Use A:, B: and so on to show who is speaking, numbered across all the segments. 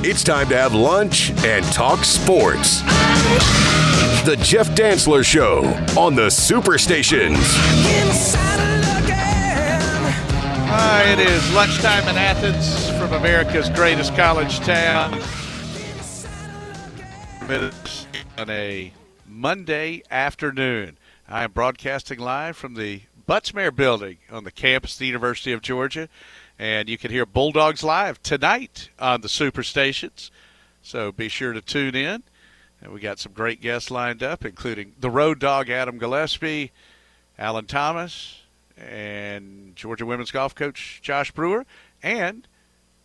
A: It's time to have lunch and talk sports. The Jeff Dantzler Show on the Superstations.
B: Uh, it is lunchtime in Athens from America's greatest college town. Minutes on a Monday afternoon. I am broadcasting live from the Butts-Mehre building on the campus of the University of Georgia. And you can hear Bulldogs live tonight on the Superstations. So be sure to tune in. And we got some great guests lined up, including the road dog Adam Gillespie, Alan Thomas, and Georgia women's golf coach Josh Brewer, and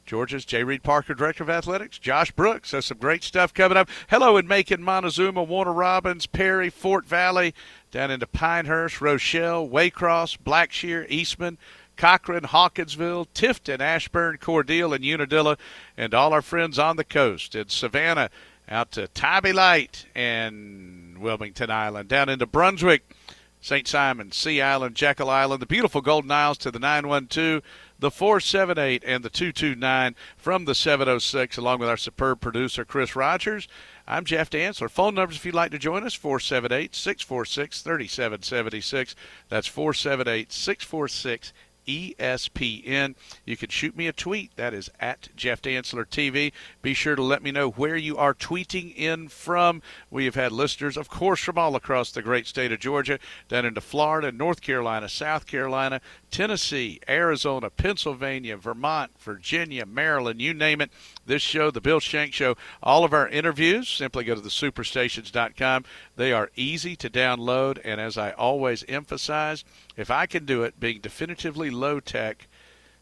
B: Georgia's J. Reid Parker, Director of Athletics, Josh Brooks. So some great stuff coming up. Hello in Macon, Montezuma, Warner Robins, Perry, Fort Valley, down into Pinehurst, Rochelle, Waycross, Blackshear, Eastman, Cochran, Hawkinsville, Tifton, Ashburn, Cordele, and Unadilla, and all our friends on the coast in Savannah, out to Tybee Light and Wilmington Island, down into Brunswick, St. Simon, Sea Island, Jekyll Island, the beautiful Golden Isles to the 912, the 478, and the 229 from the 706, along with our superb producer, Chris Rogers. I'm Jeff Dantzler. Phone numbers if you'd like to join us 478 646 3776. That's 478 646 ESPN. You can shoot me a tweet. That is at Jeff Dantzler TV. Be sure to let me know where you are tweeting in from. We have had listeners, of course, from all across the great state of Georgia, down into Florida, North Carolina, South Carolina, Tennessee, Arizona, Pennsylvania, Vermont, Virginia, Maryland, you name it. This show, The Bill Shanks Show, all of our interviews, simply go to the superstations.com. They are easy to download, and as I always emphasize, if I can do it being definitively low tech,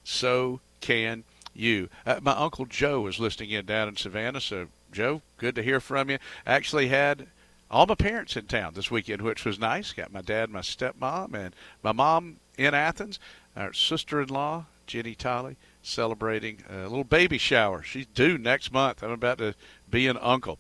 B: so can you. Uh, my Uncle Joe is listening in down in Savannah, so Joe, good to hear from you. Actually had all my parents in town this weekend, which was nice. Got my dad, my stepmom, and my mom in Athens. Our sister-in-law, Jenny Tolley, celebrating a little baby shower. She's due next month. I'm about to be an uncle.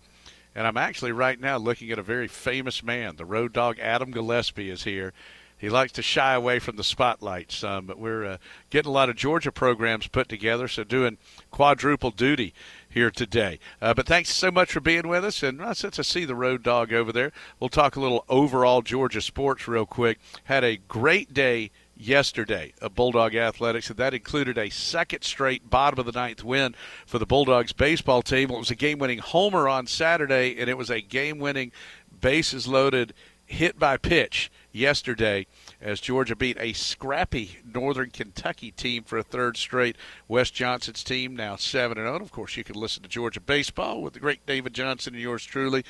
B: And I'm actually right now looking at a very famous man. The road dog Adam Gillespie is here he likes to shy away from the spotlight some, but we're uh, getting a lot of Georgia programs put together, so doing quadruple duty here today. Uh, but thanks so much for being with us. And since I see the road dog over there, we'll talk a little overall Georgia sports real quick. Had a great day yesterday of Bulldog Athletics, and that included a second straight bottom of the ninth win for the Bulldogs baseball team. It was a game winning homer on Saturday, and it was a game winning bases loaded hit by pitch yesterday as Georgia beat a scrappy Northern Kentucky team for a third straight. Wes Johnson's team now 7 0. Of course, you can listen to Georgia baseball with the great David Johnson and yours truly.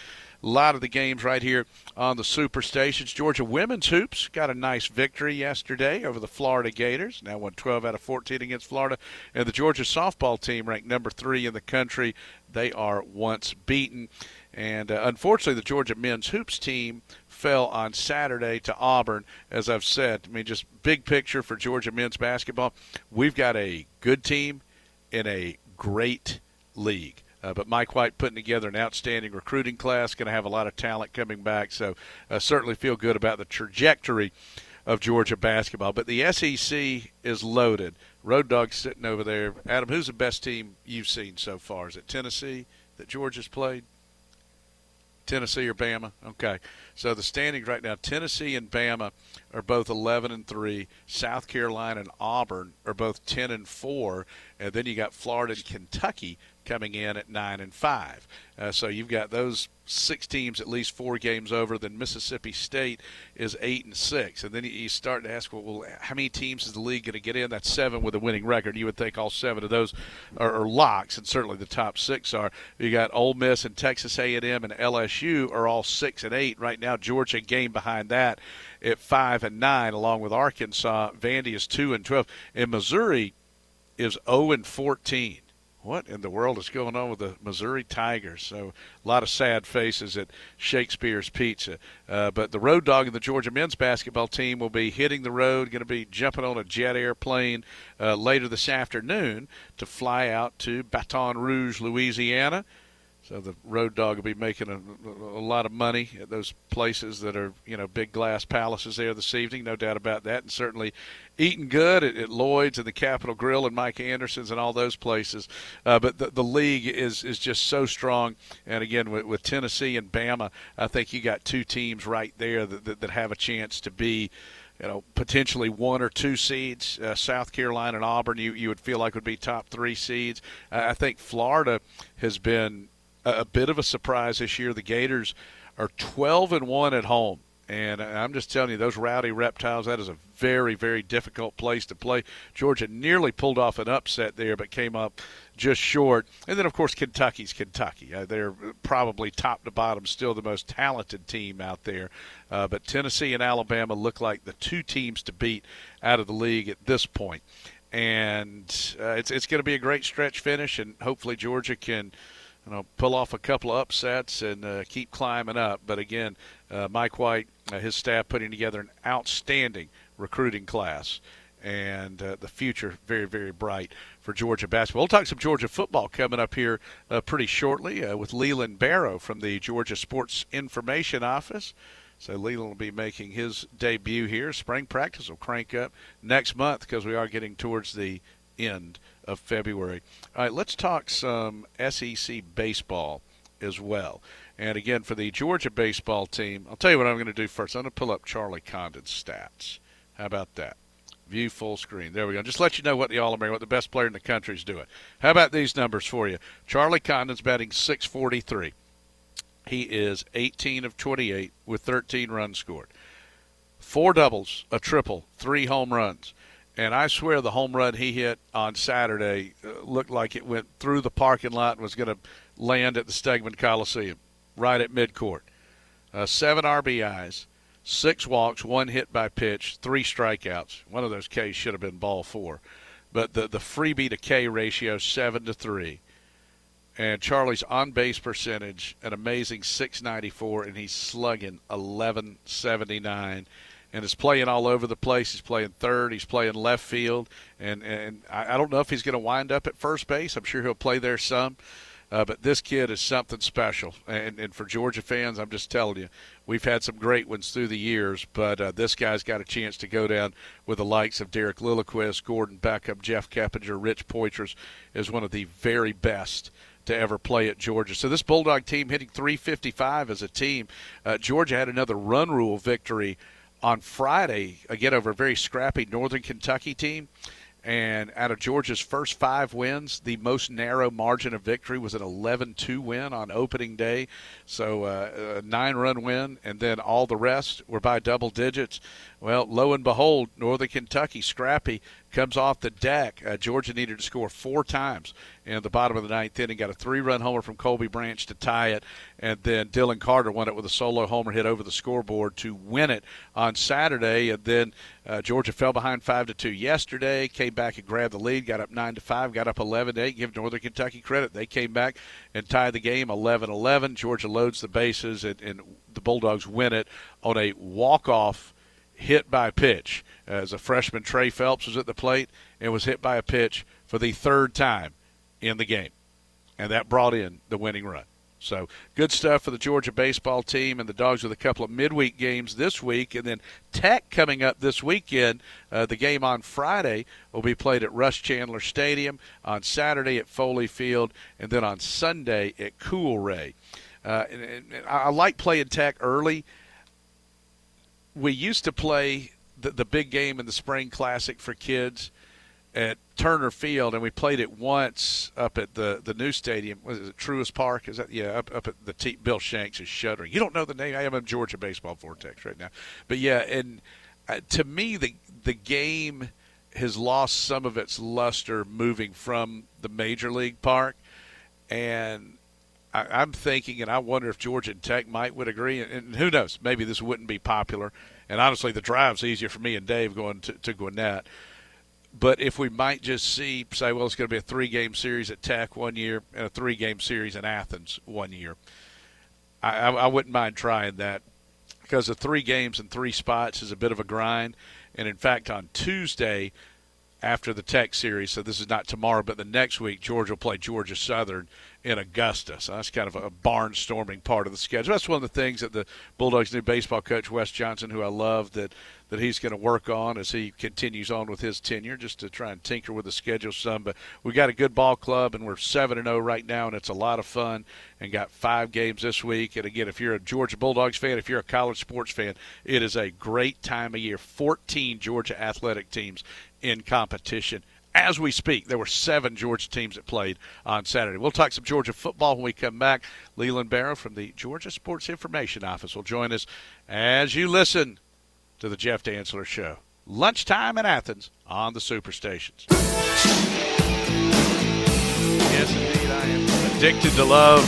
B: A lot of the games right here on the Super Stations. Georgia women's hoops got a nice victory yesterday over the Florida Gators. Now won 12 out of 14 against Florida. And the Georgia softball team, ranked number three in the country, they are once beaten. And uh, unfortunately, the Georgia men's hoops team fell on Saturday to Auburn. As I've said, I mean, just big picture for Georgia men's basketball. We've got a good team in a great league. Uh, but Mike White putting together an outstanding recruiting class, going to have a lot of talent coming back. So uh, certainly feel good about the trajectory of Georgia basketball. But the SEC is loaded. Road Dogs sitting over there. Adam, who's the best team you've seen so far? Is it Tennessee that Georgia's played? Tennessee or Bama? Okay. So the standings right now, Tennessee and Bama are both 11 and 3. South Carolina and Auburn are both 10 and 4. And then you got Florida and Kentucky coming in at 9 and 5. Uh, so you've got those six teams at least four games over. Then Mississippi State is 8 and 6. And then you start to ask, well, how many teams is the league going to get in? That's seven with a winning record. You would think all seven of those are, are locks, and certainly the top six are. You got Ole Miss and Texas A&M and LSU are all 6 and 8. Right now, Georgia game behind that at 5 and 9, along with Arkansas. Vandy is 2 and 12. And Missouri is 0 and 14 what in the world is going on with the Missouri Tigers? So a lot of sad faces at Shakespeare's Pizza. Uh, but the road dog of the Georgia men's basketball team will be hitting the road, going to be jumping on a jet airplane uh, later this afternoon to fly out to Baton Rouge, Louisiana, So the road dog will be making a, a, lot of money at those places that are, you know, big glass palaces there this evening, no doubt about that. And certainly eating good at, at Lloyd's and the Capital Grill and Mike Anderson's and all those places. Uh, but the, the league is, is just so strong. And again, with, with Tennessee and Bama, I think you got two teams right there that, that, that have a chance to be you know, potentially one or two seeds. Uh, South Carolina and Auburn, you, you would feel like would be top three seeds. Uh, I think Florida has been a, bit of a surprise this year. The Gators are 12 and one at home. And I'm just telling you, those rowdy reptiles, that is a very, very difficult place to play. Georgia nearly pulled off an upset there, but came up just short. And then, of course, Kentucky's Kentucky. Uh, they're probably top to bottom still the most talented team out there. Uh, but Tennessee and Alabama look like the two teams to beat out of the league at this point. And uh, it's, it's going to be a great stretch finish, and hopefully Georgia can – you know, pull off a couple of upsets and uh, keep climbing up. But again, uh, Mike White, uh, his staff putting together an outstanding recruiting class. And uh, the future very, very bright for Georgia basketball. We'll talk some Georgia football coming up here uh, pretty shortly uh, with Leland Barrow from the Georgia Sports Information Office. So Leland will be making his debut here. Spring practice will crank up next month because we are getting towards the end of February. All right, let's talk some SEC baseball as well. And again, for the Georgia baseball team, I'll tell you what I'm going to do first. I'm going to pull up Charlie Condon's stats. How about that? View full screen. There we go. Just let you know what the All American, what the best player in the country is doing. How about these numbers for you? Charlie Condon's batting 643. He is 18 of 28 with 13 runs scored. Four doubles, a triple, three home runs. And I swear the home run he hit on Saturday uh, looked like it went through the parking lot and was going to land at the Stegeman Coliseum, right at midcourt. Uh, seven RBIs, six walks, one hit by pitch, three strikeouts. One of those Ks should have been ball four. But the, the freebie to K ratio, seven to three. And Charlie's on base percentage, an amazing 694, and he's slugging 1179 and is playing all over the place. He's playing third, he's playing left field, and and I, I don't know if he's going to wind up at first base. I'm sure he'll play there some. Uh, but this kid is something special, and, and for Georgia fans, I'm just telling you, we've had some great ones through the years, but uh, this guy's got a chance to go down with the likes of Derek Lilliquist, Gordon Beckham, Jeff Keppinger, Rich Poythress, is one of the very best to ever play at Georgia. So this Bulldog team hitting 355 as a team. Uh, Georgia had another run rule victory on Friday, again, over a very scrappy Northern Kentucky team. And out of Georgia's first five wins, the most narrow margin of victory was an 11 2 win on opening day. So uh, a nine run win, and then all the rest were by double digits. Well, lo and behold, Northern Kentucky, scrappy, comes off the deck. Uh, Georgia needed to score four times in the bottom of the ninth inning. Got a three-run homer from Colby Branch to tie it, and then Dylan Carter won it with a solo homer hit over the scoreboard to win it on Saturday. And then uh, Georgia fell behind five to two yesterday. Came back and grabbed the lead. Got up nine to five. Got up eleven to eight. Give Northern Kentucky credit. They came back and tied the game 11-11. Georgia loads the bases, and, and the Bulldogs win it on a walk-off hit by pitch. As a freshman, Trey Phelps was at the plate and was hit by a pitch for the third time in the game. And that brought in the winning run. So good stuff for the Georgia baseball team and the Dogs with a couple of midweek games this week, and then Tech coming up this weekend. Uh, the game on Friday will be played at Russ Chandler Stadium, on Saturday at Foley Field, and then on Sunday at Coolray. Uh, and, and I like playing Tech early we used to play the, the big game in the spring classic for kids at Turner Field, and we played it once up at the, the new stadium. Was it Truist Park? Is that yeah? Up, up at the T- Bill Shanks is shuddering. You don't know the name. I am in Georgia baseball vortex right now, but yeah, and uh, to me the the game has lost some of its luster moving from the major league park, and I, am thinking, and I wonder if Georgia and Tech might would agree. And, and, who knows? Maybe this wouldn't be popular. And honestly, the drive's easier for me and Dave going to, to Gwinnett. But if we might just see, say, well, it's going to be a three-game series at Tech one year and a three-game series in Athens one year, I, I, I wouldn't mind trying that because the three games in three spots is a bit of a grind. And in fact, on Tuesday, after the Tech series. So this is not tomorrow, but the next week, Georgia will play Georgia Southern in Augusta. So that's kind of a barnstorming part of the schedule. That's one of the things that the Bulldogs' new baseball coach, Wes Johnson, who I love, that that he's going to work on as he continues on with his tenure, just to try and tinker with the schedule some. But we got a good ball club, and we're seven and zero oh right now, and it's a lot of fun. And got five games this week. And again, if you're a Georgia Bulldogs fan, if you're a college sports fan, it is a great time of year. 14 Georgia athletic teams in competition as we speak. There were seven Georgia teams that played on Saturday. We'll talk some Georgia football when we come back. Leland Barrow from the Georgia Sports Information Office will join us as you listen to the Jeff Dantzler Show. Lunchtime in Athens on the Superstations. Yes, indeed, I am addicted to love.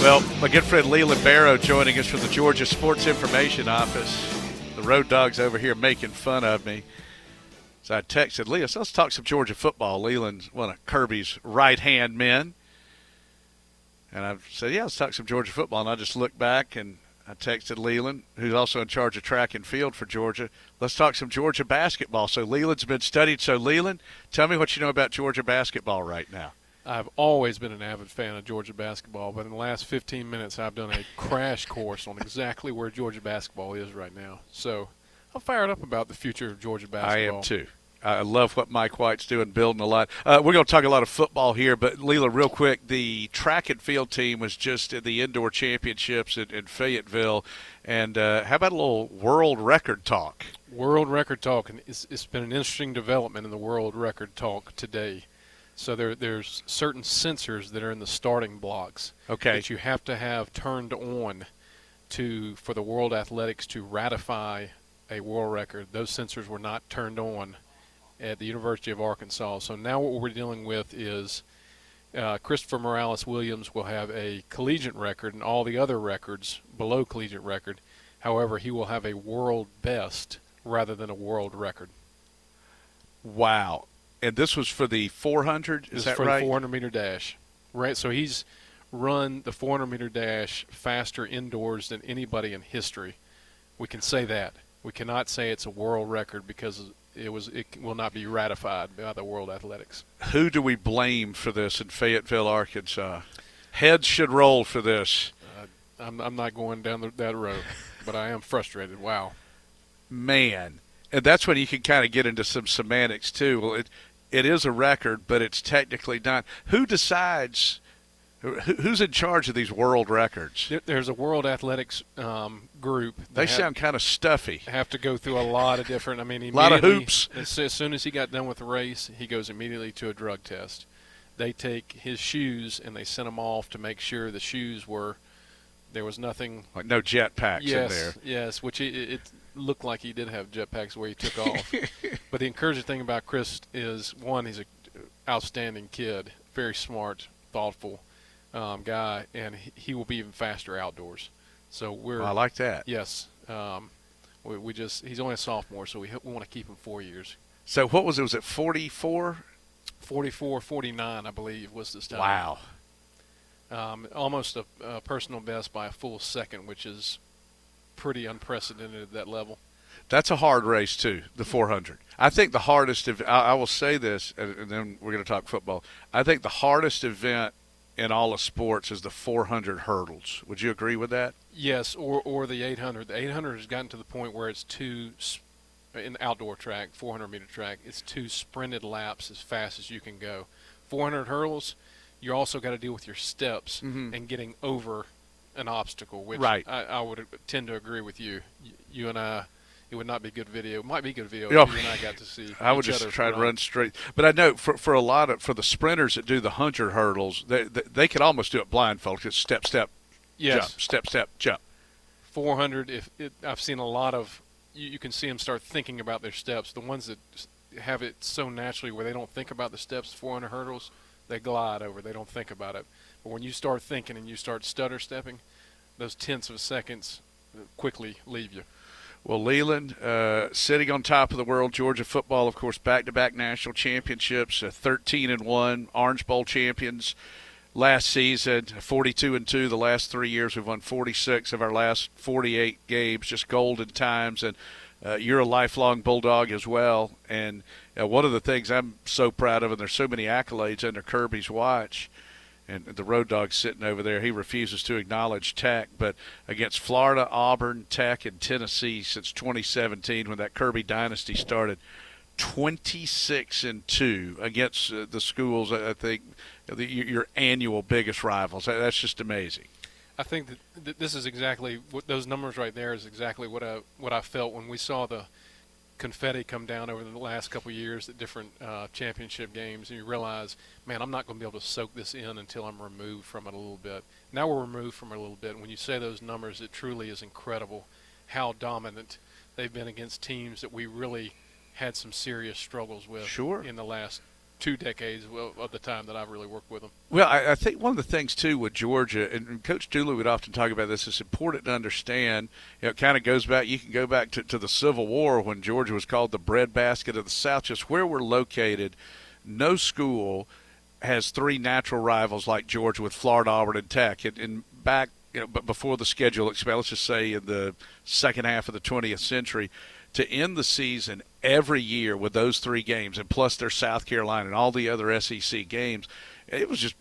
B: Well, my good friend Leland Barrow joining us from the Georgia Sports Information Office. The Road Dogs over here making fun of me. So I texted so let's talk some Georgia football. Leland's one of Kirby's right hand men. And I said, yeah, let's talk some Georgia football. And I just looked back and I texted Leland, who's also in charge of track and field for Georgia. Let's talk some Georgia basketball. So Leland's been studied. So Leland, tell me what you know about Georgia basketball right now.
C: I've always been an avid fan of Georgia basketball, but in the last 15 minutes, I've done a crash course on exactly where Georgia basketball is right now. So I'm fired up about the future of Georgia basketball.
B: I am too. I love what Mike White's doing, building a lot. Uh, we're going to talk a lot of football here, but Leela, real quick, the track and field team was just at the indoor championships in, in Fayetteville, and uh, how about a little world record talk?
C: World record talk, and it's, it's been an interesting development in the world record talk today. So there, there's certain sensors that are in the starting blocks
B: okay.
C: that you have to have turned on to for the World Athletics to ratify a world record. Those sensors were not turned on at the University of Arkansas. So now what we're dealing with is uh, Christopher Morales Williams will have a collegiate record and all the other records below collegiate record. However, he will have a world best rather than a world record.
B: Wow. And this was for the 400, is that
C: for
B: right?
C: the 400 meter dash. Right. So he's run the 400 meter dash faster indoors than anybody in history. We can say that. We cannot say it's a world record because it was it will not be ratified by the World Athletics.
B: Who do we blame for this in Fayetteville, Arkansas? Heads should roll for this.
C: Uh, I'm I'm not going down the, that road, but I am frustrated. Wow,
B: man, and that's when you can kind of get into some semantics too. Well, it it is a record, but it's technically not. Who decides? Who's in charge of these world records?
C: There's a World Athletics um, group.
B: They sound kind of stuffy.
C: Have to go through a lot of different. I mean, a
B: lot of hoops.
C: As, as soon as he got done with the race, he goes immediately to a drug test. They take his shoes and they sent him off to make sure the shoes were there was nothing
B: like no jet packs
C: yes,
B: in there.
C: Yes, which it, it looked like he did have jetpacks where he took off. but the encouraging thing about Chris is one, he's an outstanding kid, very smart, thoughtful um, guy, and he, he, will be even faster outdoors. So we're.
B: I like that.
C: Yes. Um, we, we, just he's only a sophomore, so we, we want to keep him four years.
B: So what was it? Was it 44?
C: 44, 49, I believe, was this time.
B: Wow.
C: Um, almost a, a, personal best by a full second, which is pretty unprecedented at that level.
B: That's a hard race too, the 400. I think the hardest. I, I will say this, and then we're going to talk football. I think the hardest event in all of sports is the 400 hurdles. Would you agree with that?
C: Yes, or or the 800. The 800 has gotten to the point where it's two in outdoor track, 400 meter track. It's two sprinted laps as fast as you can go. 400 hurdles, you also got to deal with your steps
B: mm-hmm.
C: and getting over an obstacle, which
B: right.
C: I, I would tend to agree with you. You and I it would not be good video. It might be good video.
B: Oh,
C: you and I got to see.
B: I would just try to run straight. But I know for for a lot of for the sprinters that do the hundred hurdles, they they, they could almost do it blindfold. Just step, step,
C: yes.
B: jump, step, step, jump.
C: Four hundred. If it, I've seen a lot of, you, you can see them start thinking about their steps. The ones that have it so naturally where they don't think about the steps, 400 hurdles, they glide over. They don't think about it. But when you start thinking and you start stutter stepping, those tenths of seconds quickly leave you.
B: Well, Leland, uh, sitting on top of the world, Georgia football, of course, back-to-back national championships, uh, 13 and one, Orange Bowl champions last season, 42 and two. The last three years, we've won 46 of our last 48 games, just golden times. And uh, you're a lifelong Bulldog as well, and uh, one of the things I'm so proud of, and there's so many accolades under Kirby's watch, and the Road Dog sitting over there, he refuses to acknowledge Tech, but against Florida, Auburn, Tech, and Tennessee since 2017 when that Kirby dynasty started. 26 and 2 against uh, the schools I think the, your annual biggest rivals that's just amazing
C: I think that this is exactly what those numbers right there is exactly what I what I felt when we saw the confetti come down over the last couple of years at different uh, championship games, and you realize, man, I'm not going to be able to soak this in until I'm removed from it a little bit. Now we're removed from it a little bit. When you say those numbers, it truly is incredible how dominant they've been against teams that we really had some serious struggles with
B: sure.
C: in the last two decades of the time that I've really worked with them.
B: Well, I, I think one of the things too with Georgia, and Coach Dooley would often talk about this. It's important to understand. You know, it kind of goes back. You can go back to, to the Civil War when Georgia was called the breadbasket of the South. Just where we're located, no school has three natural rivals like Georgia with Florida, Auburn, and Tech. And, and back, you know, but before the schedule let's just say in the second half of the 20th century to end the season every year with those three games, and plus their South Carolina and all the other SEC games, it was just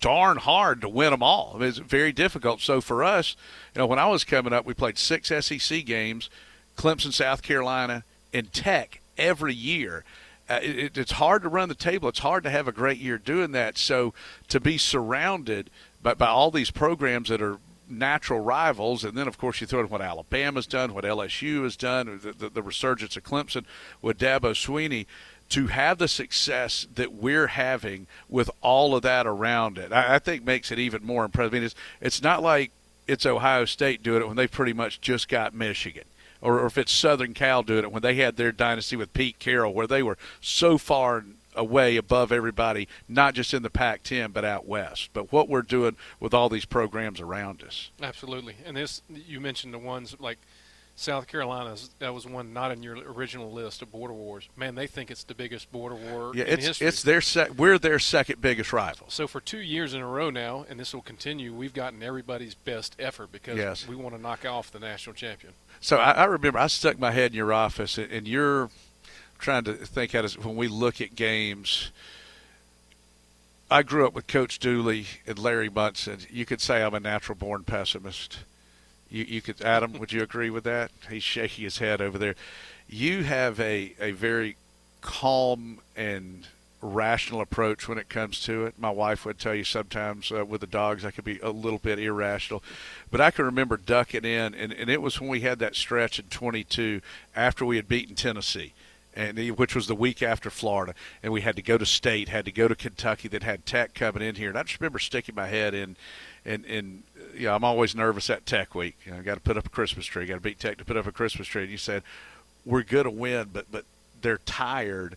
B: darn hard to win them all. I mean, it's very difficult. So for us, you know, when I was coming up, we played six SEC games, Clemson, South Carolina, and Tech every year. Uh, it, it's hard to run the table. It's hard to have a great year doing that. So to be surrounded by, by all these programs that are natural rivals, and then of course you throw in what Alabama's done, what LSU has done, the, the, the resurgence of Clemson with Dabo Swinney to have the success that we're having with all of that around it, I, I think makes it even more impressive. I mean, it's it's not like it's Ohio State doing it when they pretty much just got Michigan. Or, or if it's Southern Cal doing it when they had their dynasty with Pete Carroll, where they were so far away above everybody, not just in the Pac 10, but out west. But what we're doing with all these programs around us.
C: Absolutely. And this, you mentioned the ones like South Carolina, that was one not in your original list of border wars. Man, they think it's the biggest border war
B: yeah,
C: in
B: it's,
C: history.
B: It's their sec- we're their second biggest rival.
C: So for two years in a row now, and this will continue, we've gotten everybody's best effort because
B: yes.
C: we want to knock off the national champion.
B: So I, I remember I stuck my head in your office, and you're – trying to think how to when we look at games. I grew up with Coach Dooley and Larry Munson. You could say I'm a natural born pessimist. You, you could, Adam, would you agree with that? He's shaking his head over there. You have a, a very calm and rational approach when it comes to it. My wife would tell you sometimes uh, with the dogs I could be a little bit irrational, but I can remember ducking in, and, and it was when we had that stretch in 22 after we had beaten Tennessee and which was the week after Florida, and we had to go to state, had to go to Kentucky, that had Tech coming in here, and I just remember sticking my head in, and and yeah, I'm always nervous at Tech week. You know, got to put up a Christmas tree, got to beat Tech to put up a Christmas tree. And you said we're going to win, but but they're tired,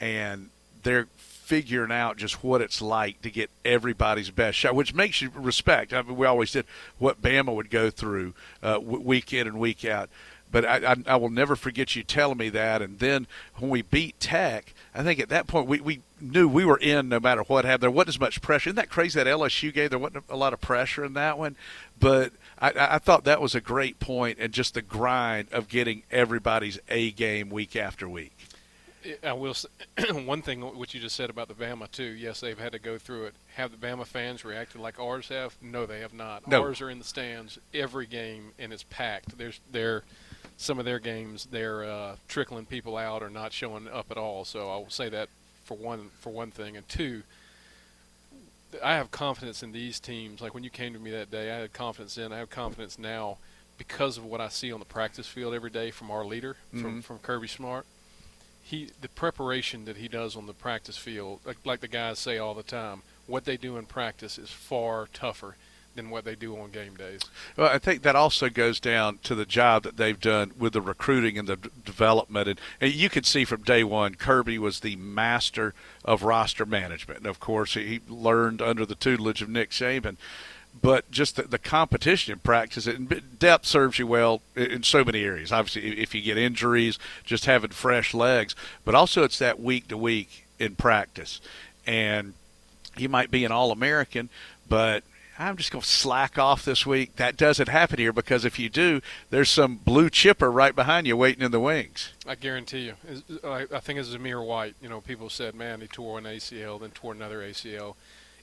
B: and they're figuring out just what it's like to get everybody's best shot, which makes you respect. I mean, we always did what Bama would go through uh, week in and week out. But I, I, I, will never forget you telling me that. And then when we beat Tech, I think at that point we, we knew we were in no matter what happened. There wasn't as much pressure. Isn't that crazy that LSU game? There wasn't a lot of pressure in that one. But I, I thought that was a great point and just the grind of getting everybody's A game week after week.
C: I will. Say, one thing which you just said about the Bama too. Yes, they've had to go through it. Have the Bama fans reacted like ours have? No, they have not.
B: No.
C: Ours are in the stands every game and it's packed. There's they're some of their games they're uh, trickling people out or not showing up at all. So I will say that for one for one thing, and two, I have confidence in these teams. Like when you came to me that day, I had confidence in. I have confidence now because of what I see on the practice field every day from our leader, mm-hmm. from from Kirby Smart. He the preparation that he does on the practice field, like, like the guys say all the time, what they do in practice is far tougher than what they do on game days.
B: Well, I think that also goes down to the job that they've done with the recruiting and the d- development. And, and, you can see from day one, Kirby was the master of roster management. And of course, he learned under the tutelage of Nick Saban. But just the, the competition in practice, and depth serves you well in so many areas. Obviously, if you get injuries, just having fresh legs, but also it's that week to week in practice. And you might be an All American, but I'm just going to slack off this week. That doesn't happen here because if you do, there's some blue chipper right behind you waiting in the wings.
C: I guarantee you. I, I think it's Zamir White. You know, people said, man, he tore an ACL, then tore another ACL.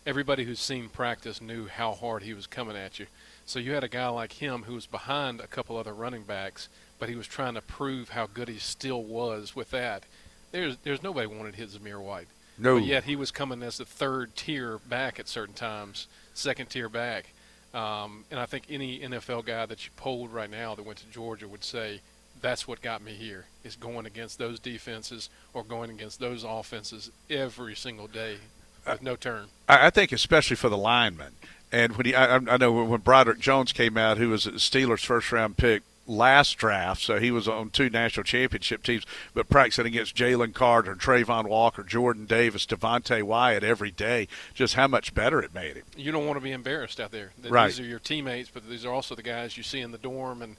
C: Everybody who's seen practice knew how hard he was coming at you. So you had a guy like him who was behind a couple other running backs, but he was trying to prove how good he still was with that. There's there's nobody wanted his Zamir White.
B: No.
C: But yet he was coming as the third tier back at certain times, second tier back. Um, and I think any NFL guy that you polled right now that went to Georgia would say that's what got me here is going against those defenses or going against those offenses every single day with no turn.
B: I, I think especially for the linemen. And when he, I, I know when Broderick Jones came out, who was Steelers first round pick last draft, so he was on two national championship teams, but practicing against Jalen Carter, Travon Walker, Jordan Davis, Devonte Wyatt every day, just how much better it made him.
C: You don't want to be embarrassed out there. That
B: Right.
C: These are your teammates, but these are also the guys you see in the dorm and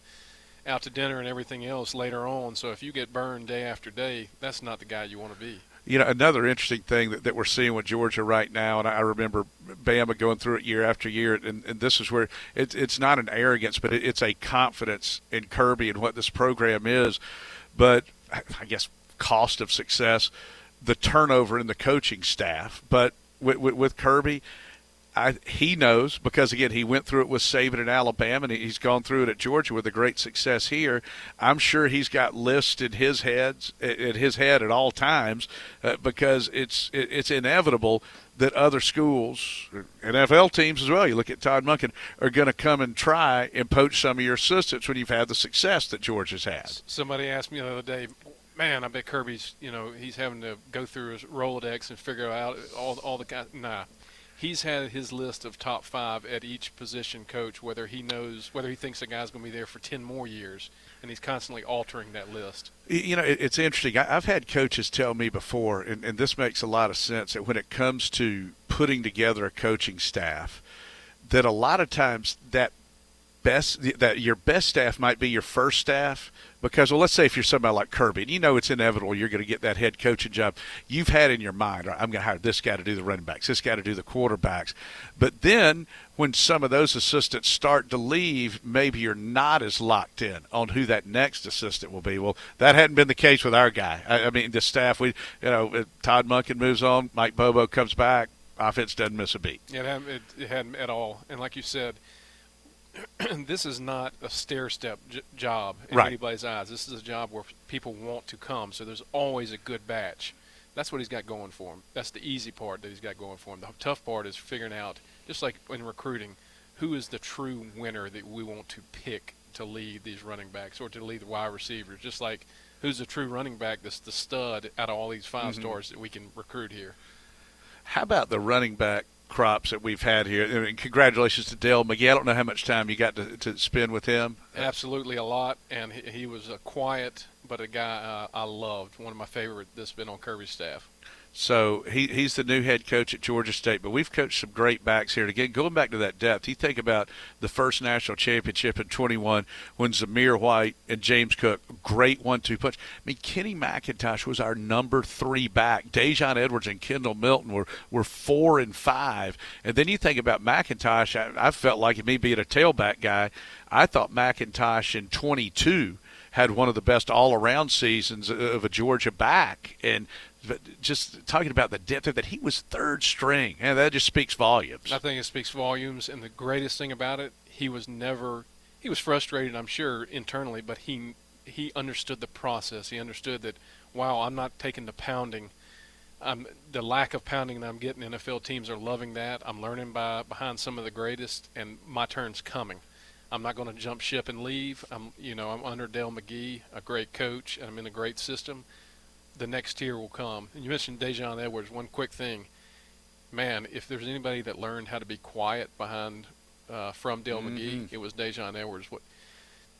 C: out to dinner and everything else later on. So if you get burned day after day, that's not the guy you want to be.
B: You know, another interesting thing that, that we're seeing with Georgia right now, and I remember Bama going through it year after year, and, and this is where it's it's not an arrogance, but it, it's a confidence in Kirby and what this program is. But I guess cost of success, the turnover in the coaching staff. But with, with, with Kirby, I, he knows because again he went through it with Saban in Alabama and he's gone through it at Georgia with a great success here. I'm sure he's got lists in his heads in his head at all times uh, because it's it, it's inevitable that other schools, NFL teams as well. You look at Todd Monken are going to come and try and poach some of your assistants when you've had the success that Georgia's had.
C: Somebody asked me the other day, man, I bet Kirby's, you know, he's having to go through his Rolodex and figure out all all the guys. Nah, he's had his list of top five at each position coach, whether he knows whether he thinks a guy's going to be there for ten more years, and he's constantly altering that list.
B: You know, it- it's interesting. I've had coaches tell me before, and, and this makes a lot of sense, that when it comes to putting together a coaching staff, that a lot of times that best that your best staff might be your first staff? Because well let's say if you're somebody like Kirby and you know it's inevitable you're going to get that head coaching job you've had in your mind "All right, I'm going to hire this guy to do the running backs this guy to do the quarterbacks. But then when some of those assistants start to leave maybe you're not as locked in on who that next assistant will be. Well that hadn't been the case with our guy. I, I mean the staff we you know uh, Todd Monken moves on Mike Bobo comes back offense doesn't miss a beat.
C: It hadn't, it, it hadn't at all. And like you said, this is not a stair step j- job in
B: Right.
C: anybody's eyes. This is a job where people want to come. So there's always a good batch. That's what he's got going for him. That's the easy part that he's got going for him. The tough part is figuring out, just like in recruiting, who is the true winner that we want to pick to lead these running backs or to lead the wide receivers. Just like who's the true running back that's the stud out of all these 5
B: Mhm.
C: stars that we can recruit here.
B: How about the running back crops that we've had here? Congratulations to Dell McGee. I don't know how much time you got to, to spend with him.
C: Absolutely a lot, and he, he was a quiet but a guy uh, I loved. One of my favorite that's been on Kirby's staff.
B: So he, he's the new head coach at Georgia State, but we've coached some great backs here. And again, going back to that depth, you think about the first national championship in 21 when Zamir White and James Cook, great one-two punch. I mean, Kenny McIntosh was our number three back. Daijun Edwards and Kendall Milton were, were four and five. And then you think about McIntosh, I, I felt like me being a tailback guy, I thought McIntosh in 22 had one of the best all-around seasons of a Georgia back, and but just talking about the depth of that, he was third string, and that just speaks volumes.
C: I think it speaks volumes, and the greatest thing about it, he was never. He was frustrated, I'm sure, internally, but he he understood the process. He understood that, wow, I'm not taking the pounding. Um, the lack of pounding that I'm getting, NFL teams are loving that. I'm learning by behind some of the greatest, and my turn's coming. I'm not going to jump ship and leave. I'm, you know, I'm under Dell McGee, a great coach, and I'm in a great system. The next tier will come. And you mentioned Daijun Edwards. One quick thing, man, if there's anybody that learned how to be quiet behind uh, from Dell McGee,
B: Mhm.
C: it was Daijun Edwards. What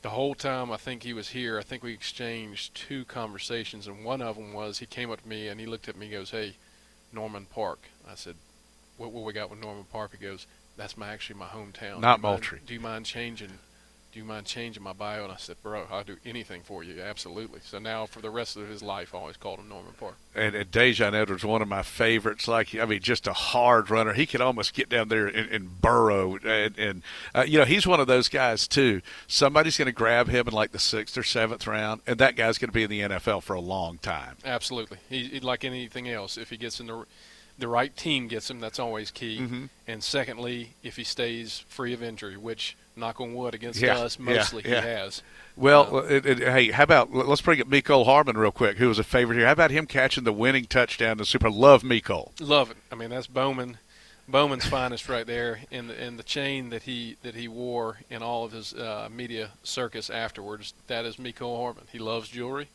C: the whole time I think he was here, I think we exchanged two conversations, and one of them was he came up to me and he looked at me and goes, "Hey, Norman Park." I said, "What what we got with Norman Park?" He goes, "That's my actually my hometown.
B: Not
C: Do you mind-
B: Moultrie.
C: Do you mind changing do you mind changing my bio? And I said, bro, I'll do anything for you. Absolutely. So now for the rest of his life, I always called him Norman Park.
B: And, and Daijun Edwards, one of my favorites. Like, I mean, just a hard runner. He could almost get down there and, and burrow. And, and uh, you know, he's one of those guys, too. Somebody's going to grab him in like the sixth or seventh round, and that guy's going to be in the NFL for a long time.
C: Absolutely. He, he like anything else, if he gets in the the right team gets him, that's always key.
B: Mm-hmm.
C: And secondly, if he stays free of injury, which knock on wood against
B: Yeah,
C: us, mostly
B: yeah.
C: he has.
B: Well,
C: Uh,
B: it, it, hey, how about let's bring up Mecole Hardman real quick, who was a favorite here. How about him catching the winning touchdown to Super? Love Mecole.
C: Love it. I mean, that's Bowman. Bowman's finest right there, in the in the chain that he that he wore in all of his uh, media circus afterwards. That is Mecole Hardman. He loves jewelry,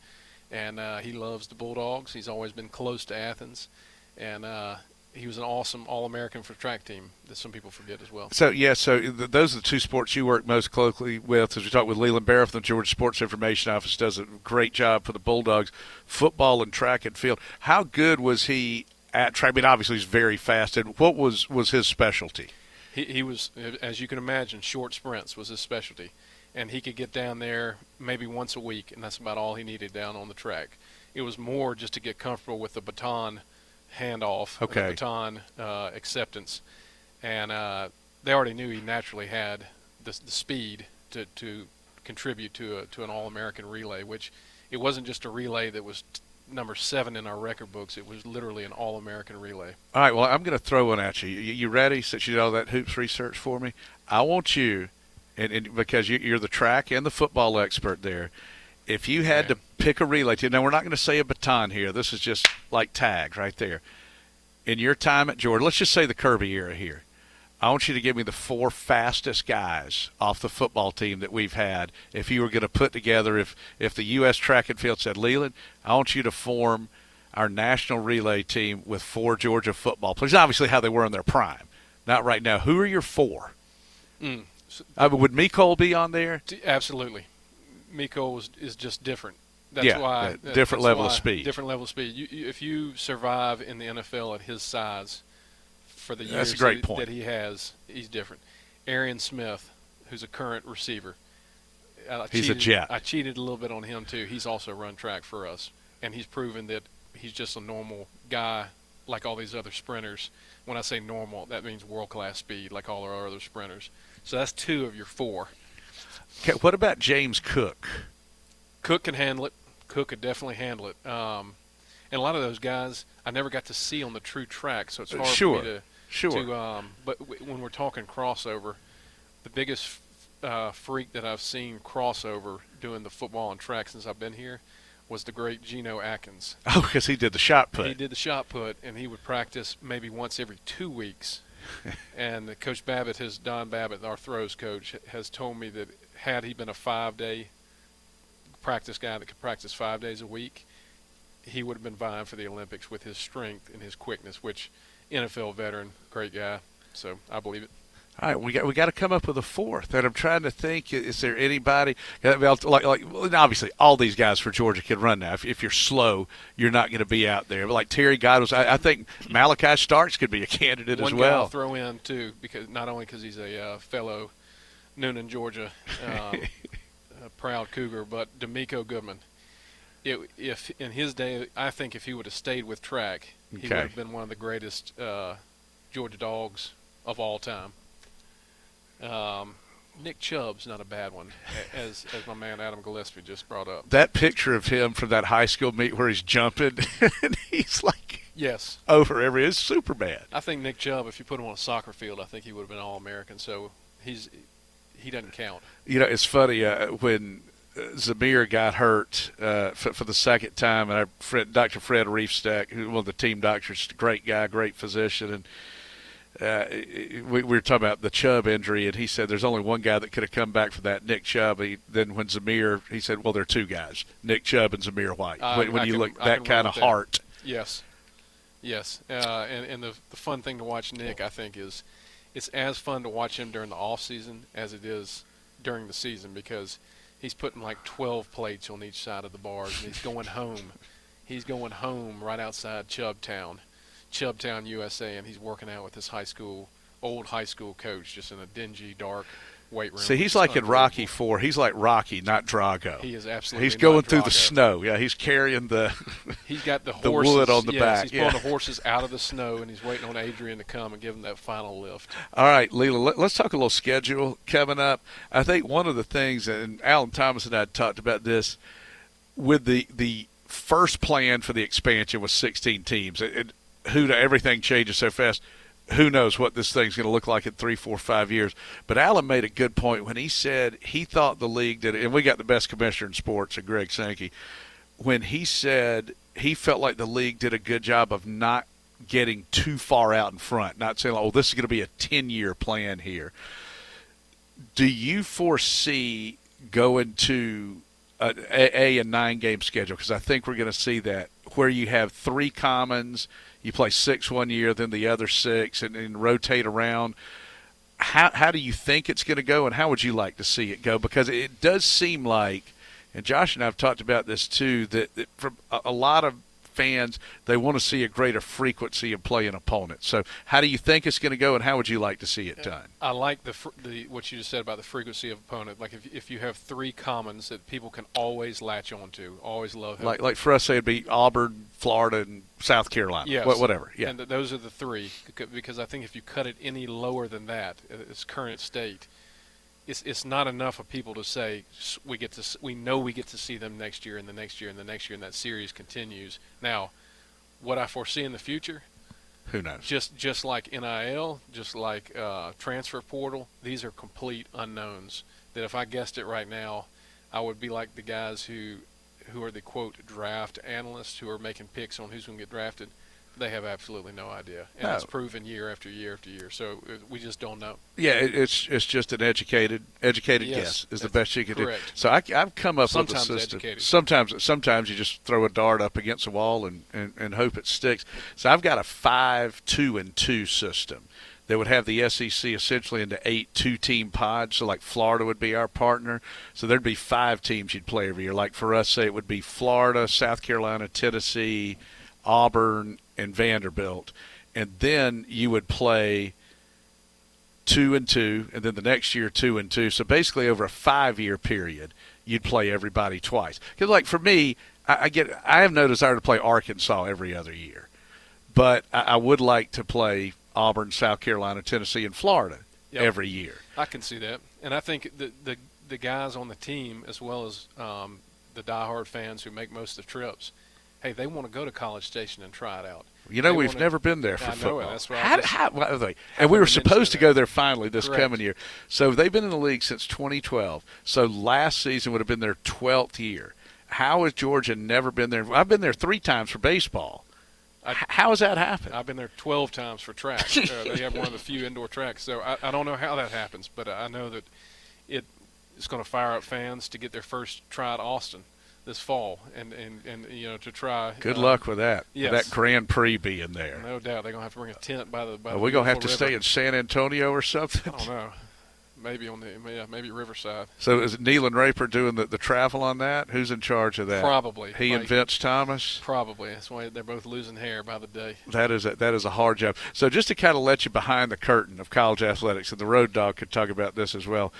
C: and uh, he loves the Bulldogs. He's always been close to Athens, and uh, he was an awesome All-American for track team that some people forget as well.
B: So yeah, so th- those are the two sports you work most closely with. As we talked with Leland Barrow from the Georgia Sports Information Office, does a great job for the Bulldogs, football and track and field. How good was he at track? I mean, obviously he's very fast. And what was was his specialty?
C: He, he was, as you can imagine, short sprints was his specialty, and he could get down there maybe once a week, and that's about all he needed down on the track. It was more just to get comfortable with the baton handoff,
B: Okay.
C: baton uh, acceptance, and uh, they already knew he naturally had the, the speed to, to contribute to a, to an All-American relay, which it wasn't just a relay that was t- number seven in our record books. It was literally an All-American relay.
B: All right, well, I'm going to throw one at you. You, you ready? Since you did all that hoops research for me, I want you, and, and because you, you're the track and the football expert there, if you had to pick a relay team, now we're not going to say a baton here. This is just like tags right there. In your time at Georgia, let's just say the Kirby era here. I want you to give me the four fastest guys off the football team that we've had. If you were going to put together, if if the U.S. track and field said, Leland, I want you to form our national relay team with four Georgia football players. Obviously, how they were in their prime, not right now. Who are your four?
C: Mm. So-
B: mean, would Mecole be on there?
C: Absolutely, Mecole was is just different. That's
B: Yeah,
C: why
B: that different
C: that's
B: level of speed.
C: Different level of speed. You, you, if you survive in the NFL at his size, for the years
B: a
C: that, that he has, he's different. Arian Smith, who's a current receiver, uh, I
B: He's a
C: cheated-
B: jet.
C: I cheated a little bit on him too. He's also run track for us, and he's proven that he's just a normal guy like all these other sprinters. When I say normal, that means world class speed, like all our other sprinters. So that's two of your four.
B: Okay, what about James Cook?
C: Cook can handle it. Cook could definitely handle it. Um, and a lot of those guys I never got to see on the true track, so it's
B: Uh,
C: hard
B: sure,
C: for me to.
B: Sure.
C: to um, but w- when we're talking crossover, the biggest uh, freak that I've seen crossover doing the football and track since I've been here was the great Geno Atkins.
B: Oh, because he did the shot put.
C: He did the shot put, and he would practice maybe once every two weeks. and Coach Babbitt, his Don Babbitt, our throws coach, has told me that had he been a five-day practice guy that could practice five days a week, he would have been vying for the Olympics with his strength and his quickness. Which NFL veteran, great guy. So I believe it.
B: All right, we got we got to come up with a fourth. And I'm trying to think: is there anybody like like well, obviously all these guys for Georgia can run now. If, if you're slow, you're not going to be out there. But like Terry Giles, I, I think Malachi Starks could be a candidate
C: One
B: as
C: guy I'll
B: well.
C: throw in too, because not only because he's a uh, fellow Newnan, Georgia, um, a proud Cougar, but D'Amico Goodman. It, if in his day, I think if he would have stayed with track, he
B: Okay.
C: would have been one of the greatest uh, Georgia dogs of all time. Um, Nick Chubb's not a bad one, as as my man Adam Gillespie just brought up.
B: That picture of him from that high school meet where he's jumping and he's like
C: Yes,
B: over every is Superman.
C: I think Nick Chubb. If you put him on a soccer field, I think he would have been All American. So he's he doesn't count.
B: You know, it's funny uh, when uh, Zamir got hurt uh, for, for the second time, and our friend Dr. Fred Reifsteck, who's one of the team doctors, great guy, great physician, and uh, we, we were talking about the Chubb injury, and he said there's only one guy that could have come back from that, Nick Chubb. He, then when Zamir, he said, well, there are two guys, Nick Chubb and Zamir White.
C: I-
B: when when you
C: can-
B: look
C: I
B: that kind of heart.
C: Yes, yes, uh, and and the the fun thing to watch Nick, I think, is it's as fun to watch him during the off season as it is during the season because he's putting like 12 plates on each side of the bars and he's going home. He's going home right outside Chubbtown, Chubbtown, USA, and he's working out with his high school, old high school coach, just in a dingy, dark weight room.
B: See, he's like in. Rocky Four. He's like Rocky, not Drago.
C: He is absolutely.
B: He's going through the snow. Yeah, he's carrying the.
C: He's got the
B: the
C: horses.
B: wood on the
C: yes,
B: back,
C: He's
B: yeah.
C: pulling the horses out of the snow, and he's waiting on Adrian to come and give him that final lift.
B: All right, Leela, let, let's talk a little schedule coming up. I think one of the things, and Alan Thomas and I talked about this, with the the first plan for the expansion was 16 teams. It, it, who everything changes so fast. Who knows what this thing's going to look like in three, four, five years? But Alan made a good point when he said he thought the league did, and we got the best commissioner in sports, and Greg Sankey, when he said he felt like the league did a good job of not getting too far out in front, not saying, "Oh, this is going to be a ten-year plan here." Do you foresee going to a, a, a nine-game schedule? Because I think we're going to see that where you have three commons, you play six one year, then the other six, and, and rotate around. How how do you think it's going to go, and how would you like to see it go? Because it does seem like and Josh and I have talked about this too. That, that from a, a lot of fans, they want to see a greater frequency of playing opponents. So, how do you think it's going to go, and how would you like to see it done?
C: I like the the what you just said about the frequency of opponent. Like if if you have three commons that people can always latch onto, always love.
B: Like, like for us, say it'd be Auburn, Florida, and South Carolina.
C: Yes.
B: Wha- whatever. Yeah.
C: And th- those are the three because I think if you cut it any lower than that, uh, its current state, it's it's not enough of people to say we get to we know we get to see them next year and the next year and the next year and that series continues. Now, what I foresee in the future,
B: Who knows?
C: just just like NIL, just like uh, transfer portal, these are complete unknowns. That if I guessed it right now, I would be like the guys who who are the quote draft analysts who are making picks on who's going to get drafted. They have absolutely no idea, and it's proven year after year after year. So uh, we just don't know.
B: Yeah, it's it's just an educated educated
C: Yes,
B: guess is the best you can
C: correct.
B: do. So I, have come up
C: Sometimes
B: with a system.
C: educated.
B: Sometimes sometimes you just throw a dart up against a wall and, and, and hope it sticks. So I've got a five two and two system that would have the SEC essentially into eight two team pods. So like Florida would be our partner. So there'd be five teams you'd play every year. Like for us, say it would be Florida, South Carolina, Tennessee, Auburn, and Vanderbilt, and then you would play two and two, and then the next year two and two. So basically, over a five-year period, you'd play everybody twice. Because, like for me, I, I get I have no desire to play Arkansas every other year, but I, I would like to play Auburn, South Carolina, Tennessee, and Florida
C: Yep.
B: every year.
C: I can see that, and I think the the the guys on the team as well as um, the diehard fans who make most of the trips, hey, they want to go to College Station and try it out.
B: You know,
C: They
B: we've never been there for
C: I know it. That's I
B: how, how, by and we were supposed to go there finally this
C: Correct.
B: coming year. So they've been in the league since 2012. So last season would have been their 12th year. How has Georgia never been there? I've been there three times for baseball.
C: I-
B: how has that happened?
C: I've been there 12 times for track. uh, they have one of the few indoor tracks, so I, I don't know how that happens, but I know that it it's going to fire up fans to get their first try at Austin this fall, and and, and you know to try.
B: Good
C: uh,
B: luck with that.
C: yes.
B: With that Grand Prix being there.
C: No doubt they're going to have to bring a tent by the. By
B: Are we going to have to
C: beautiful
B: stay in. San Antonio or something?
C: I don't know. Maybe on the yeah, maybe Riverside.
B: So is Neil and Raper doing the, the travel on that? Who's in charge of that?
C: Probably.
B: He and Vince Thomas?
C: Probably. That's why they're both losing hair by the day.
B: That is a, that is a hard job. So just to kind of let you behind the curtain of college athletics, and the Road Dog could talk about this as well.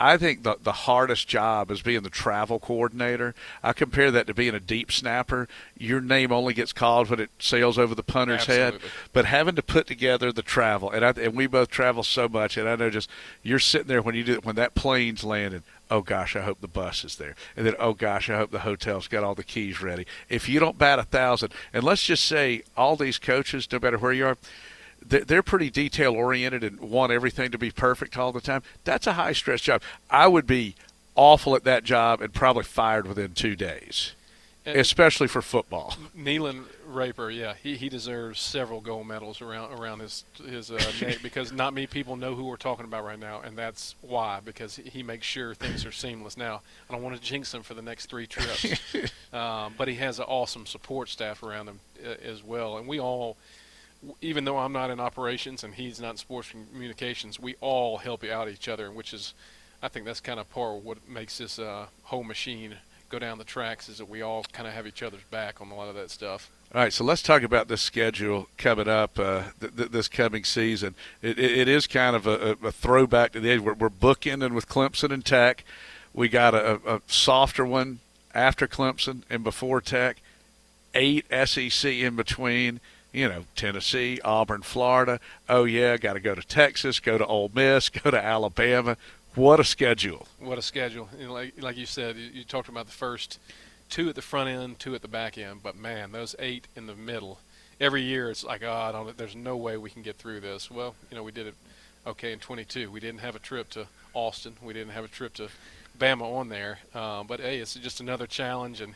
B: I think the the hardest job is being the travel coordinator. I compare that to being a deep snapper. Your name only gets called when it sails over the punter's head, but having to put together the travel, and I, and we both travel so much, and I know just you're sitting there when you do when that plane's landing. Oh gosh, I hope the bus is there, and then oh gosh, I hope the hotel's got all the keys ready. If you don't bat a thousand, and let's just say all these coaches, no matter where you are, they're, they're pretty detail oriented and want everything to be perfect all the time. That's a high stress job. I would be awful at that job and probably fired within two days,
C: And-
B: especially for football.
C: Nealon Raper, yeah, he, he deserves several gold medals around around his his uh, neck because not many people know who we're talking about right now, and that's why because he, he makes sure things are seamless. Now, I don't want to jinx him for the next three trips, um, but he has an awesome support staff around him uh, as well, and we all. Even though I'm not in operations and he's not in sports communications, we all help out each other, which is, I think that's kind of part of what makes this uh, whole machine go down the tracks is that we all kind of have each other's back on a lot of that stuff.
B: All right, so let's talk about the schedule coming up uh, th- th- this coming season. It, it, it is kind of a, a, throwback to the age. We're, we're bookending with Clemson and Tech. We got a, a softer one after Clemson and before Tech. Eight SEC in between. You know, Tennessee, Auburn, Florida. Oh yeah, got to go to Texas, go to Ole Miss, go to Alabama. What a schedule!
C: What a schedule! like like you said, you, you talked about the first two at the front end, two at the back end. But man, those eight in the middle. Every year it's like, oh, I don't. There's no way we can get through this. Well, you know, we did it. Okay, in 22, we didn't have a trip to Austin. We didn't have a trip to Bama on there. Uh, but hey, it's just another challenge, and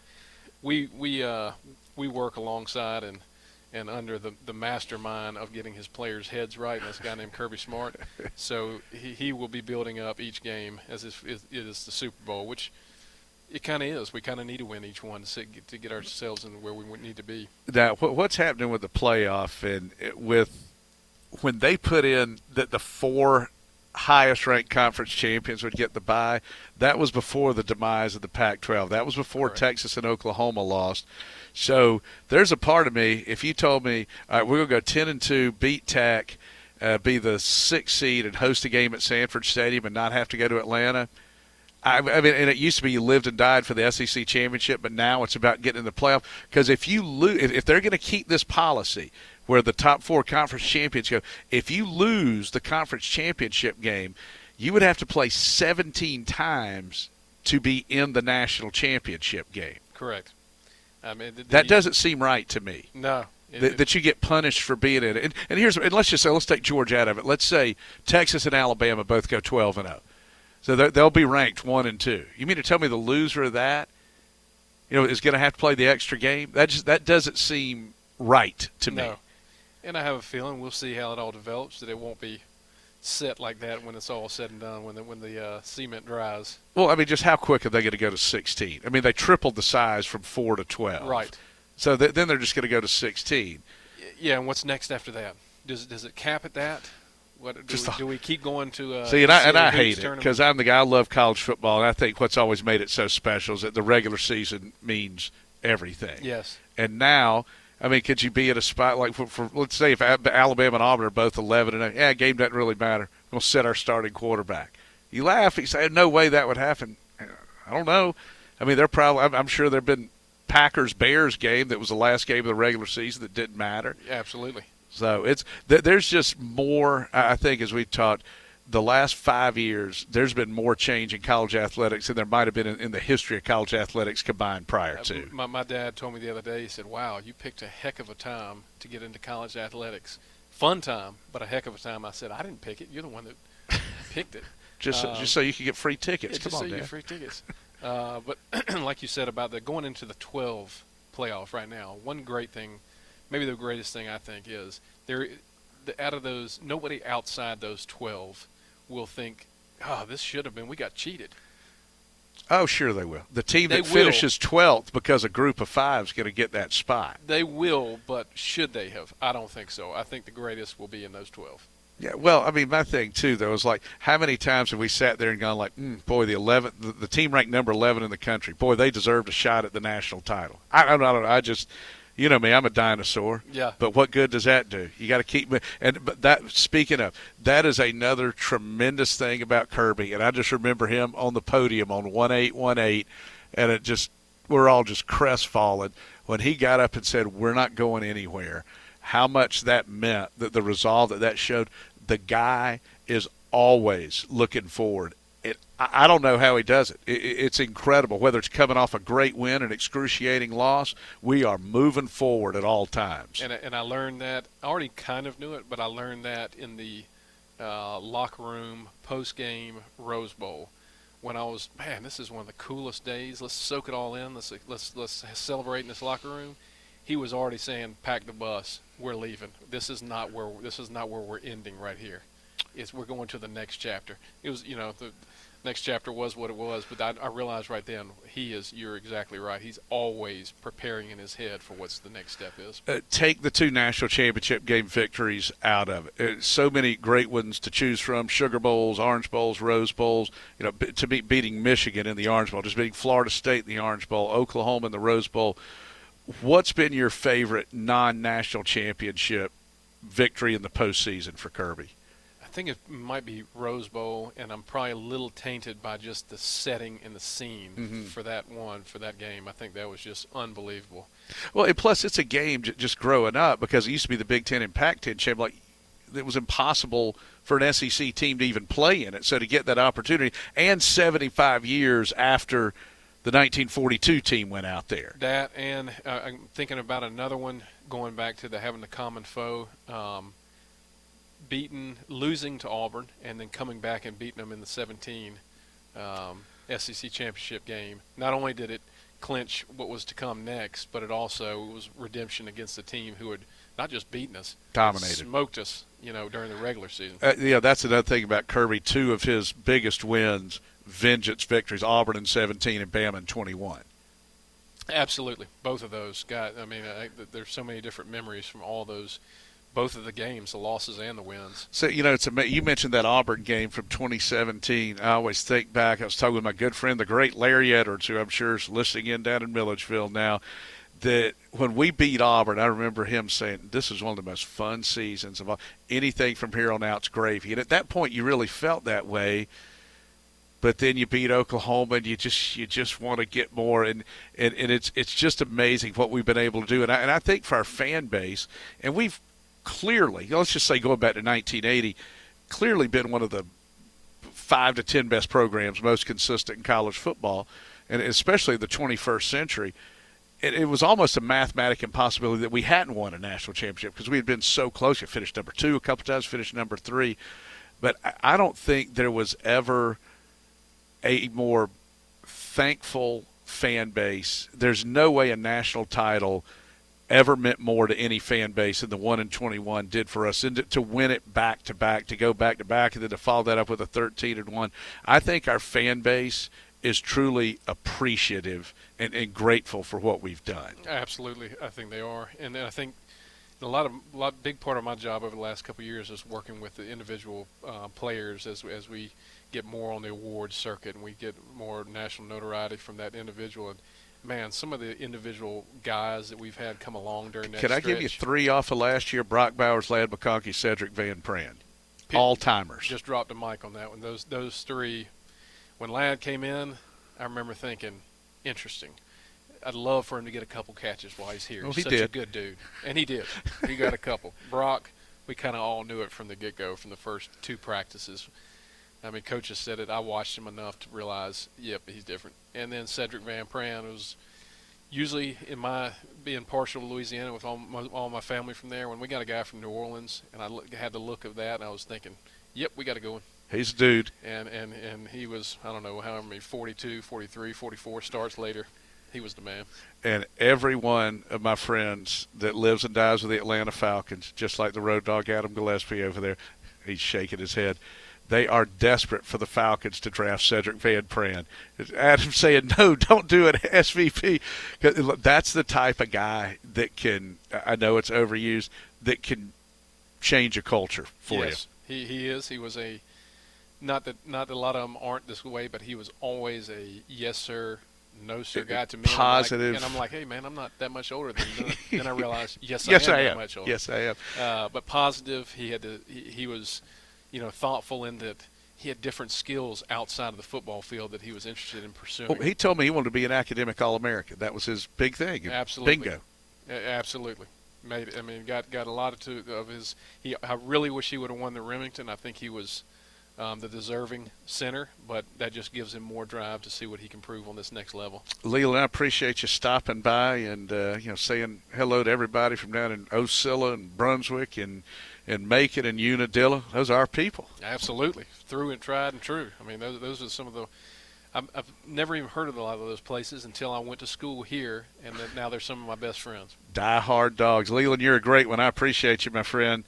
C: we we uh, we work alongside and and under the, the mastermind of getting his players' heads right, and this guy named Kirby Smart. So he, he will be building up each game as if it is the Super Bowl, which it kind of is. We kind of need to win each one to, sit, to get ourselves in where we need to be.
B: Now, what's happening with the playoff and eh, with when they put in that the four highest ranked conference champions would get the bye, that was before the demise of the Pac 12. That was before right. Texas and Oklahoma lost. So there's a part of me, if you told me, all right, we're to go 10 and 2, beat Tech, uh, be the sixth seed, and host a game at Sanford Stadium and not have to go to Atlanta – I, I, mean, and it used to be you lived and died for the SEC championship, but now it's about getting in the playoff. Because if you lose, if, if they're going to keep this policy where the top four conference champions go, if you lose the conference championship game, you would have to play 17 times to be in the national championship game.
C: Correct. I mean, the,
B: that doesn't seem right to me.
C: No.
B: that, that, you get punished for being in it. And, and here's and let's just say let's take Georgia out of it. Let's say Texas and Alabama both go 12 and 0 so they'll be ranked one and two. You mean to tell me the loser of that, you know, is going to have to play the extra game? That just that doesn't seem right to
C: no.
B: me.
C: And I have a feeling we'll see how it all develops. That it won't be set like that when it's all said and done. When the when the uh, cement dries.
B: Well, I mean, just how quick are they going to go to 16? I mean, they tripled the size from four to 12.
C: Right.
B: So th- then they're just going to go to 16.
C: Yeah, and what's next after that? Does does it cap at that? What, do, Just we, do we keep going to? Uh,
B: see, and I, and I hate it because I'm the guy. I love college football, and I think what's always made it so special is that the regular season means everything.
C: Yes.
B: And now, I mean, could you be at a spot like for, for let's say if Alabama and Auburn are both 11 and yeah, game doesn't really matter. We'll set our starting quarterback. You laugh. You say, no way that would happen. I don't know. I mean, they're probably. I'm, I'm sure there've been Packers Bears game that was the last game of the regular season that didn't matter.
C: absolutely.
B: So it's there's just more. I think as we talked, the last five years, there's been more change in college athletics than there might have been in, in the history of college athletics combined prior to.
C: My, my dad told me the other day. He said, "Wow, you picked a heck of a time to get into college athletics. Fun time, but a heck of a time." I said, "I didn't pick it. You're the one that picked it."
B: just um, just so you could get free tickets.
C: Yeah,
B: Come
C: just
B: on,
C: so you get free tickets. uh, but like you said about the going into the 12 playoff right now, one great thing maybe the greatest thing I think is there. The, out of those, nobody outside those twelve will think, "Oh, this should have been. We got cheated."
B: Oh, sure they will. The team they that finishes twelfth because a group of five is going to get that spot.
C: They will, but should they have? I don't think so. I think the greatest will be in those twelve.
B: Yeah, well, I mean, my thing too, though, is like, how many times have we sat there and gone like, mm, boy, the eleventh, the, the, team ranked number eleven in the country, boy, they deserved a shot at the national title. I, I don't know. I just, you know me, I'm a dinosaur.
C: Yeah.
B: But what good does that do? You got to keep me. And but that speaking of, that is another tremendous thing about Kirby. And I just remember him on the podium on one eight one eight, and it just we're all just crestfallen when he got up and said, "We're not going anywhere." How much that meant that the resolve that that showed. The guy is always looking forward I don't know how he does it. it. It's incredible. Whether it's coming off a great win, an excruciating loss, we are moving forward at all times.
C: And, and I learned that. I already kind of knew it, but I learned that in the uh, locker room post game Rose Bowl when I was man, this is one of the coolest days. Let's soak it all in. Let's let's let's celebrate in this locker room. He was already saying, "Pack the bus. We're leaving. This is not where this is not where we're ending right here. It's we're going to the next chapter." It was you know the next chapter was what it was. But I, I, realized right then he is. You're exactly right. He's always preparing in his head for what's the next step is.
B: Uh, take the two national championship game victories out of it. Uh, so many great ones to choose from: Sugar Bowls, Orange Bowls, Rose Bowls. You know, b- to be beating Michigan in the Orange Bowl, just beating Florida State in the Orange Bowl, Oklahoma in the Rose Bowl. what's been your favorite non-national championship victory in the postseason for Kirby?
C: I think it might be Rose Bowl, and I'm probably a little tainted by just the setting and the scene
B: mm-hmm.
C: for that one, for that game. I think that was just unbelievable.
B: Well, and plus it's a game just growing up because it used to be the Big Ten and Pac-10 champ. Like it was impossible for an SEC team to even play in it. So to get that opportunity, and 75 years after the 1942 team went out there.
C: That and uh, I'm thinking about another one going back to the having the common foe. Um, beaten, losing to Auburn, and then coming back and beating them in the 17 um, SEC championship game. Not only did it clinch what was to come next, but it also was redemption against the team who had not just beaten us,
B: dominated,
C: smoked us, you know, during the regular season.
B: Uh, yeah, that's another thing about Kirby. Two of his biggest wins, vengeance victories: Auburn in 17 and Bama in 21.
C: Absolutely, both of those. Got. I mean, I, there's so many different memories from all those both of the games, the losses and the wins.
B: So you know, it's a, you mentioned that Auburn game from 2017. I always think back. I was talking with my good friend, the great Larry Edwards, who I'm sure is listening in down in Milledgeville now. That when we beat Auburn, I remember him saying, "This is one of the most fun seasons of all. Anything from here on out's gravy." And at that point, you really felt that way. But then you beat Oklahoma, and you just you just want to get more, and, and, and it's it's just amazing what we've been able to do. And I, and I think for our fan base, and we've clearly, let's just say going back to 1980, clearly been one of the five to ten best programs, most consistent in college football, and especially the 21st century. It, it was almost a mathematical impossibility that we hadn't won a national championship because we had been so close. We finished number two a couple times, finished number three, but I don't think there was ever a more thankful fan base. There's no way a national title – ever meant more to any fan base than the one in 21 did for us. And to, win it back to back, to go back to back, and then to follow that up with a 13 and one, I think our fan base is truly appreciative and, and grateful for what we've done.
C: Absolutely, I think they are, and I think a lot of a lot big part of my job over the last couple of years is working with the individual uh, players as as we get more on the awards circuit and we get more national notoriety from that individual. And man, some of the individual guys that we've had come along during that.
B: Can I give you three off of last year? Brock Bowers, Ladd McConkey, Sedrick Van Pran, all timers.
C: Just dropped a mic on that one. Those those three. When Ladd came in, I remember thinking, interesting. I'd love for him to get a couple catches while he's here.
B: Well, he
C: Such
B: did.
C: a good dude, and he did. He got a couple. Brock, we kind of all knew it from the get go, from the first two practices. I mean, coaches said it. I watched him enough to realize, yep, he's different. And then Sedrick Van Pran was usually in my being partial to Louisiana with all my, all my family from there. When we got a guy from New Orleans, and I look, had the look of that, and I was thinking, yep, we got to go.
B: He's a dude.
C: And and and he was I don't know how many 42, 43, 44 starts later. He was the man.
B: And every one of my friends that lives and dies with the Atlanta Falcons, just like the road dog Adam Gillespie over there, he's shaking his head they are desperate for the Falcons to draft Sedrick Van Pran. Adam saying, no, don't do it, SVP. That's the type of guy that can, I know it's overused, that can change a culture for
C: yes, you. He, he is. He was a, not that, not that a lot of them aren't this way, but he was always a yes, sir, no sir guy to me.
B: Positive.
C: And I'm like, and I'm like hey man, I'm not that much older than you. then I realized, yes,
B: yes,
C: I am.
B: I
C: am. Much older.
B: Yes, I am.
C: Uh, but positive. He had to. He, he was you know, thoughtful in that he had different skills outside of the football field that he was interested in pursuing.
B: Well, he told me he wanted to be an academic All-American. That was his big thing.
C: Absolutely.
B: Bingo.
C: Absolutely. Made. I mean, got got a lot of, to, of his. He. I really wish he would have won the Remington. I think he was um, the deserving center, but that just gives him more drive to see what he can prove on this next level.
B: Leland, I appreciate you stopping by and uh, you know saying hello to everybody from down in Ocilla and Brunswick and and Macon and Unadilla. Those are our people.
C: Absolutely, through and tried and true. I mean, those those are some of the. I've, I've never even heard of a lot of those places until I went to school here, and now they're some of my best friends.
B: Die hard dogs. Leland, you're a great one. I appreciate you, my friend.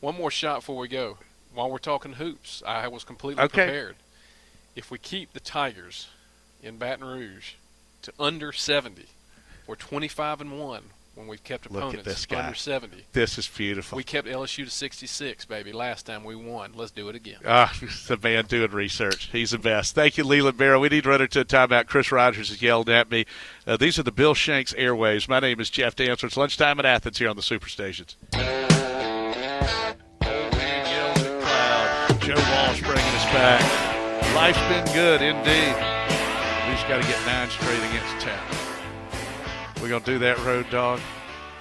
C: One more shot before we go. While we're talking hoops, I was completely
B: okay.
C: prepared. If we keep the Tigers in Baton Rouge to under 70, we're 25 and one when we've kept
B: Look at
C: opponents
B: this guy.
C: under 70.
B: This is beautiful.
C: We kept LSU to 66, baby. Last time we won. Let's do it again.
B: Ah, the man doing research. He's the best. Thank you, Leland Barrow. We need to run into a timeout. Chris Rogers has yelled at me. Uh, these are the Bill Shanks Airways. My name is Jeff Dantzler. It's lunchtime at Athens here on the Superstations. Old man yells at crowd. Joe Walsh bringing us back. Life's been good, indeed. We just got to get nine straight against ten. We're going to do that, Road Dog?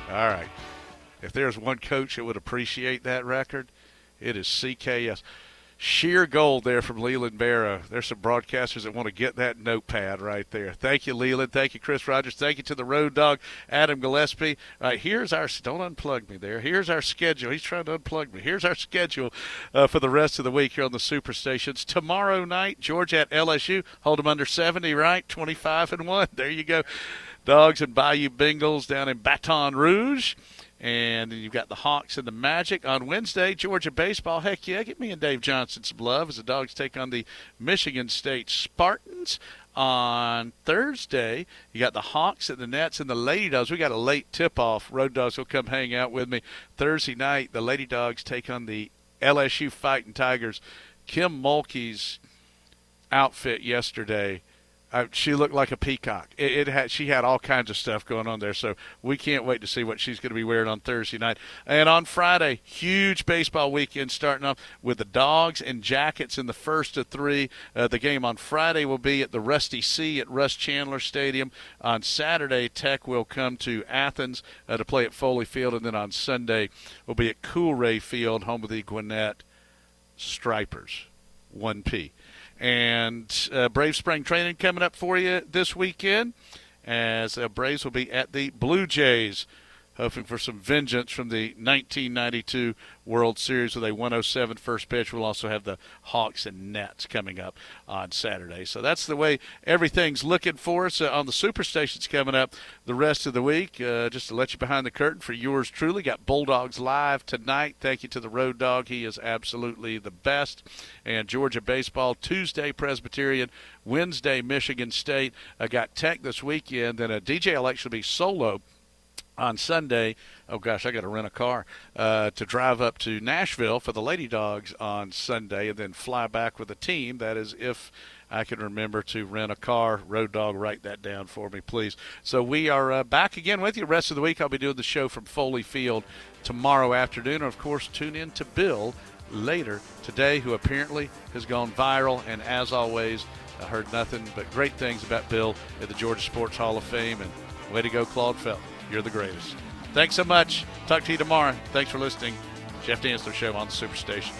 B: All right. If there's one coach that would appreciate that record, it is CKS. Sheer gold there from Leland Barrow. There's some broadcasters that want to get that notepad right there. Thank you, Leland. Thank you, Chris Rogers. Thank you to the Road Dog, Adam Gillespie. All right, here's our don't unplug me there. Here's our schedule. He's trying to unplug me. Here's our schedule uh, for the rest of the week here on the Superstations. Tomorrow night, Georgia at LSU. Hold them under 70, right? 25 and one. There you go. Dogs and Bayou Bengals down in Baton Rouge. And you've got the Hawks and the Magic on Wednesday. Georgia baseball. Heck yeah, get me and Dave Johnson some love as the Dogs take on the Michigan State Spartans. On Thursday, you got the Hawks and the Nets and the Lady Dogs. We got a late tip off. Road Dogs will come hang out with me. Thursday night, the Lady Dogs take on the LSU Fighting Tigers. Kim Mulkey's outfit yesterday she looked like a peacock. It, it, had she had all kinds of stuff going on there, so we can't wait to see what she's going to be wearing on Thursday night. And on Friday, huge baseball weekend starting off with the Dogs and Jackets in the first of three. Uh, the game on Friday will be at the Rusty C at Russ Chandler Stadium. On Saturday, Tech will come to Athens uh, to play at Foley Field, and then on Sunday will be at Coolray Field, home of the Gwinnett Stripers. 1P and uh, Brave Spring Training coming up for you this weekend as the Braves will be at the Blue Jays hoping for some vengeance from the 1992 World Series with a 107 first pitch. We'll also have the Hawks and Nets coming up on Saturday. So that's the way everything's looking for us uh, on the Superstations coming up the rest of the week. Uh, just to let you behind the curtain for yours truly, got Bulldogs live tonight. Thank you to the Road Dog. He is absolutely the best. And Georgia baseball Tuesday Presbyterian, Wednesday Michigan State. I got Tech this weekend, and a DJ will actually be solo on Sunday. Oh gosh, I got to rent a car uh, to drive up to Nashville for the Lady Dogs on Sunday, and then fly back with a team. That is if I can remember to rent a car. Road Dog, write that down for me, please. So we are uh, back again with you. Rest of the week, I'll be doing the show from Foley Field tomorrow afternoon. And of course, tune in to Bill later today, who apparently has gone viral. And as always, I heard nothing but great things about Bill at the Georgia Sports Hall of Fame. And way to go, Claude Felton. You're the greatest. Thanks so much. Talk to you tomorrow. Thanks for listening. Jeff Dantzler Show on the Superstations.